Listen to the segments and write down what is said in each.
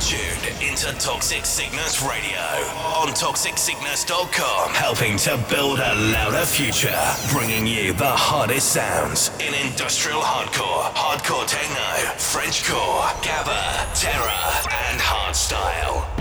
Tuned into Toxic Sickness Radio on toxicsickness.com, helping to build a louder future, bringing you the hottest sounds in industrial hardcore, hardcore techno, Frenchcore, gabba, terror, and hardstyle.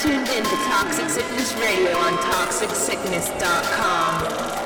Tuned in to Toxic Sickness Radio on ToxicSickness.com.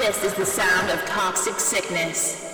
This is the sound of toxic sickness.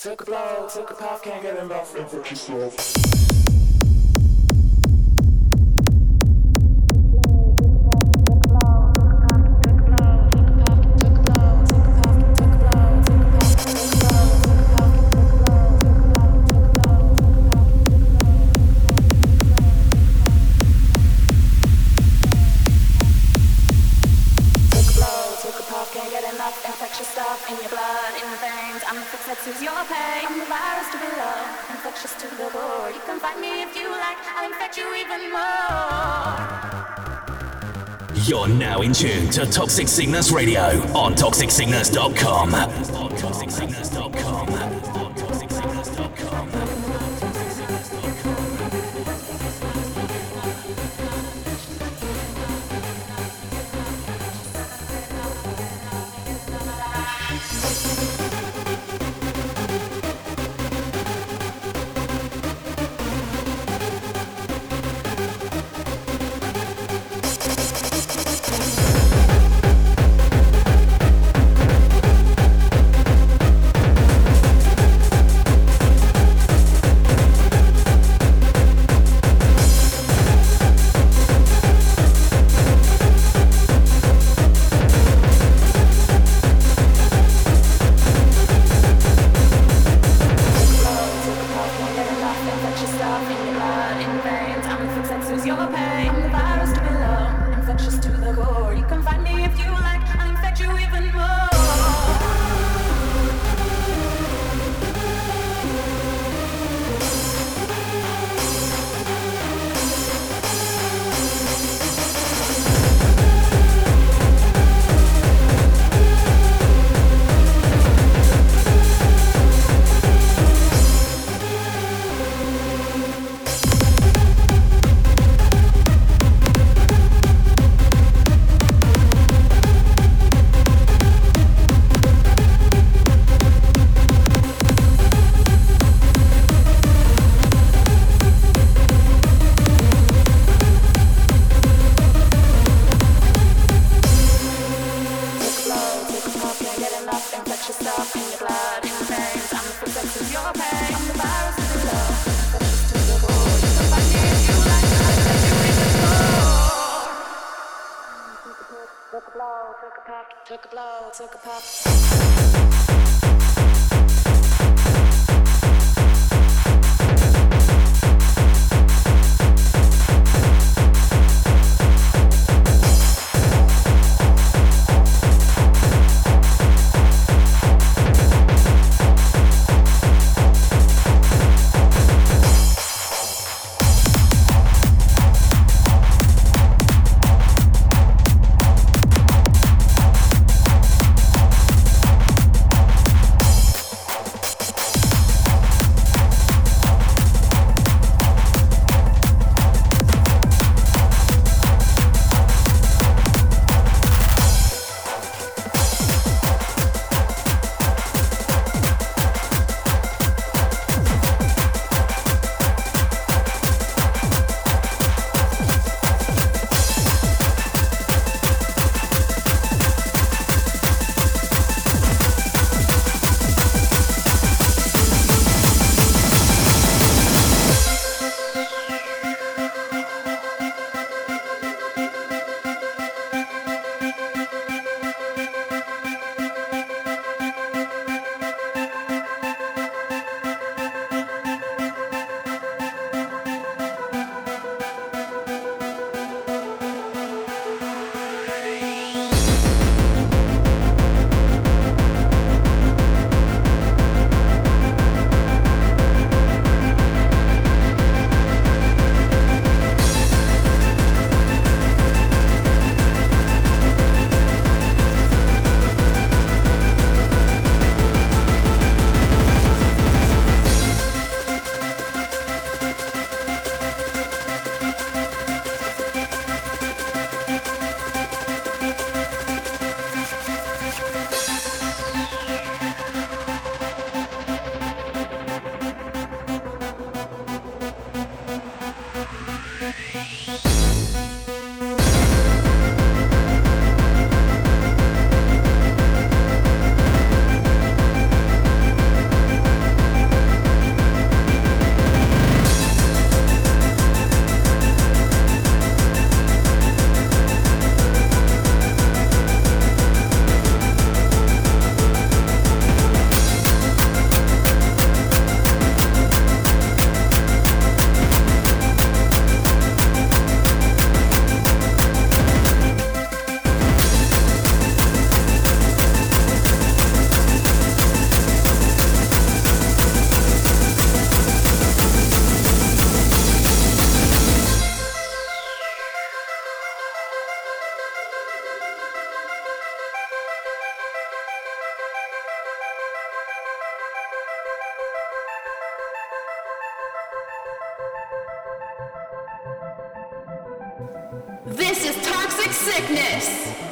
Took a blow, took a puff, can't get enough, and fuck yourself. Toxic Sickness Radio on toxicsickness.com. This is toxic sickness.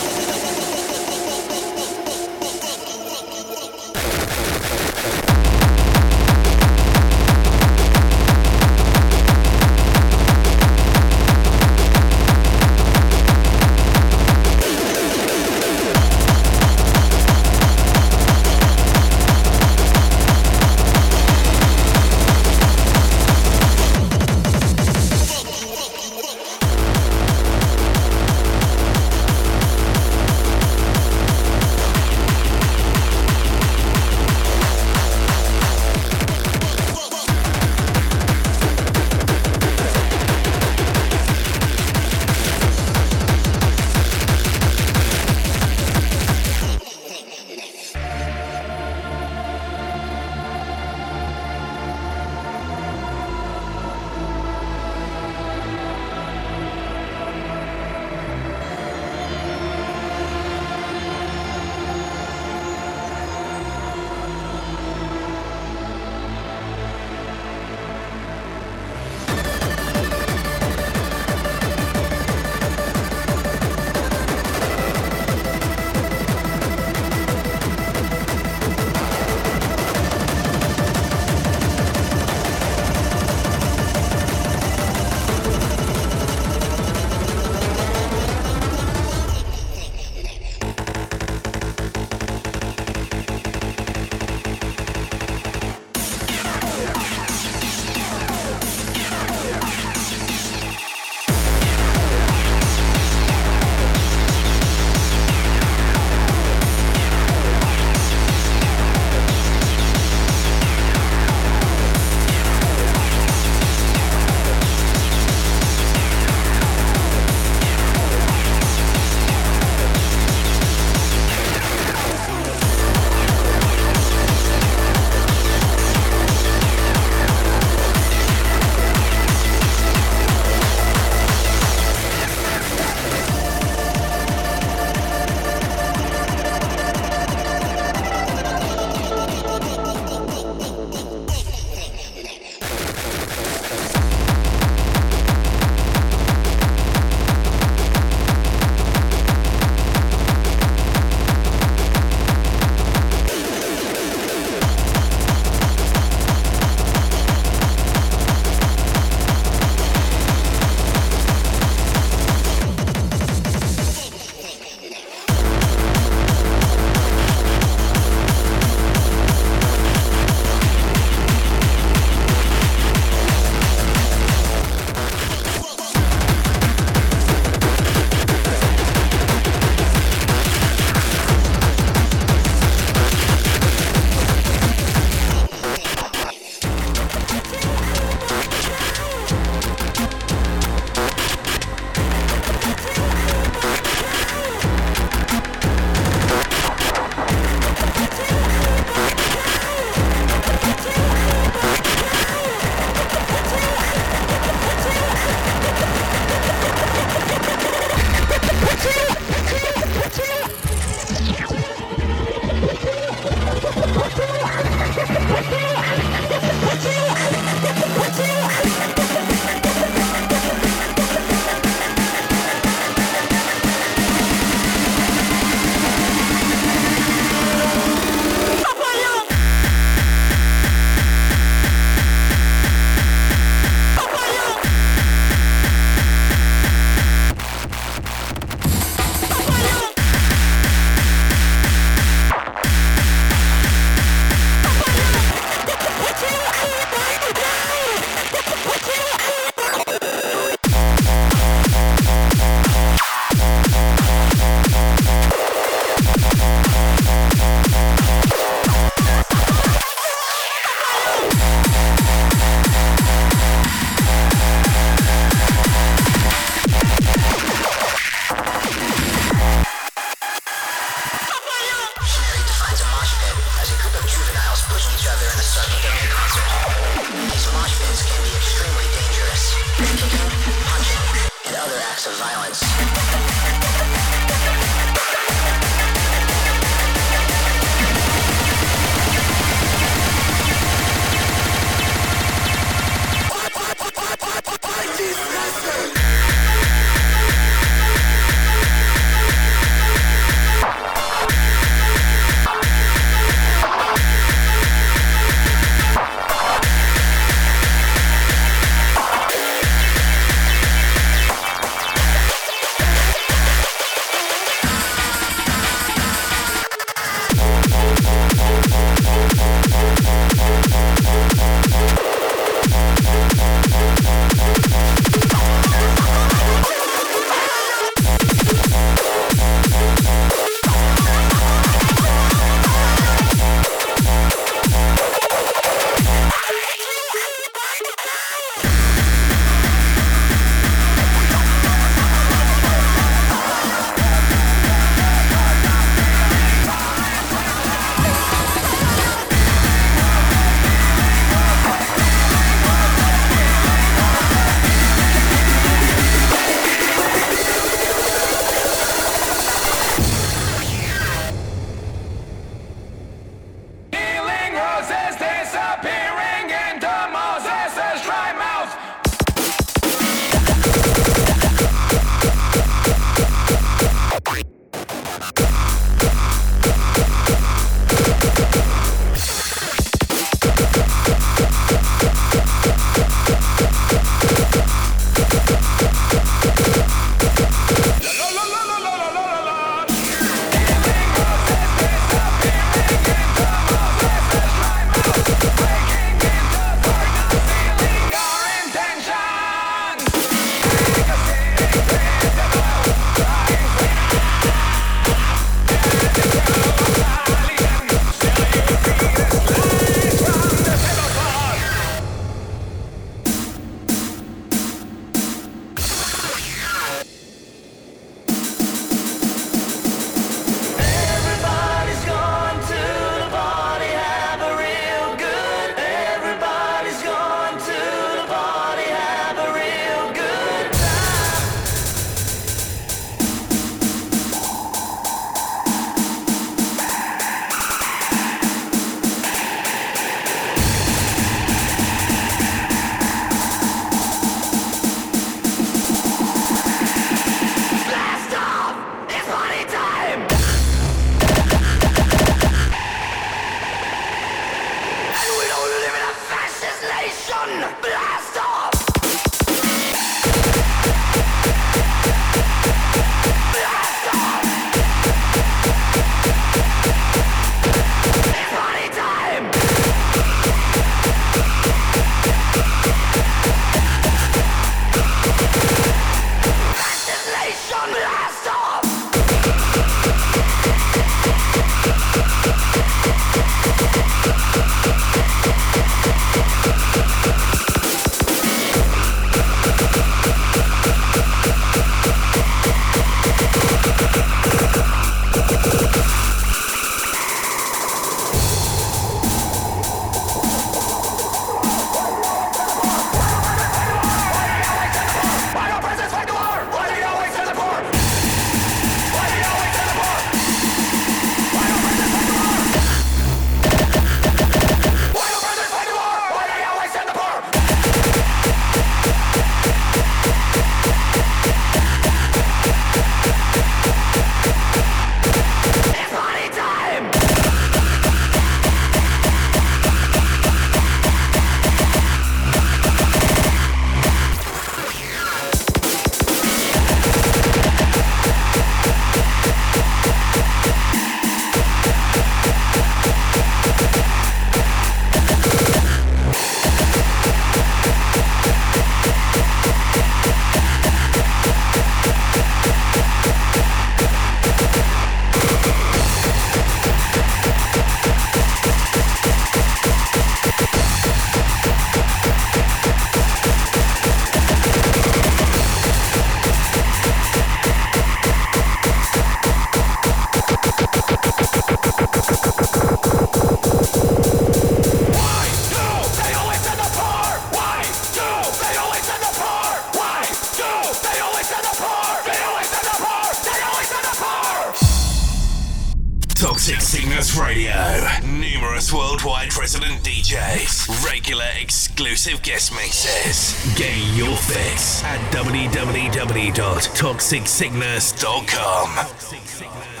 Exclusive guest mixes. Get your fix at www.toxicsickness.com. Toxic Sickness.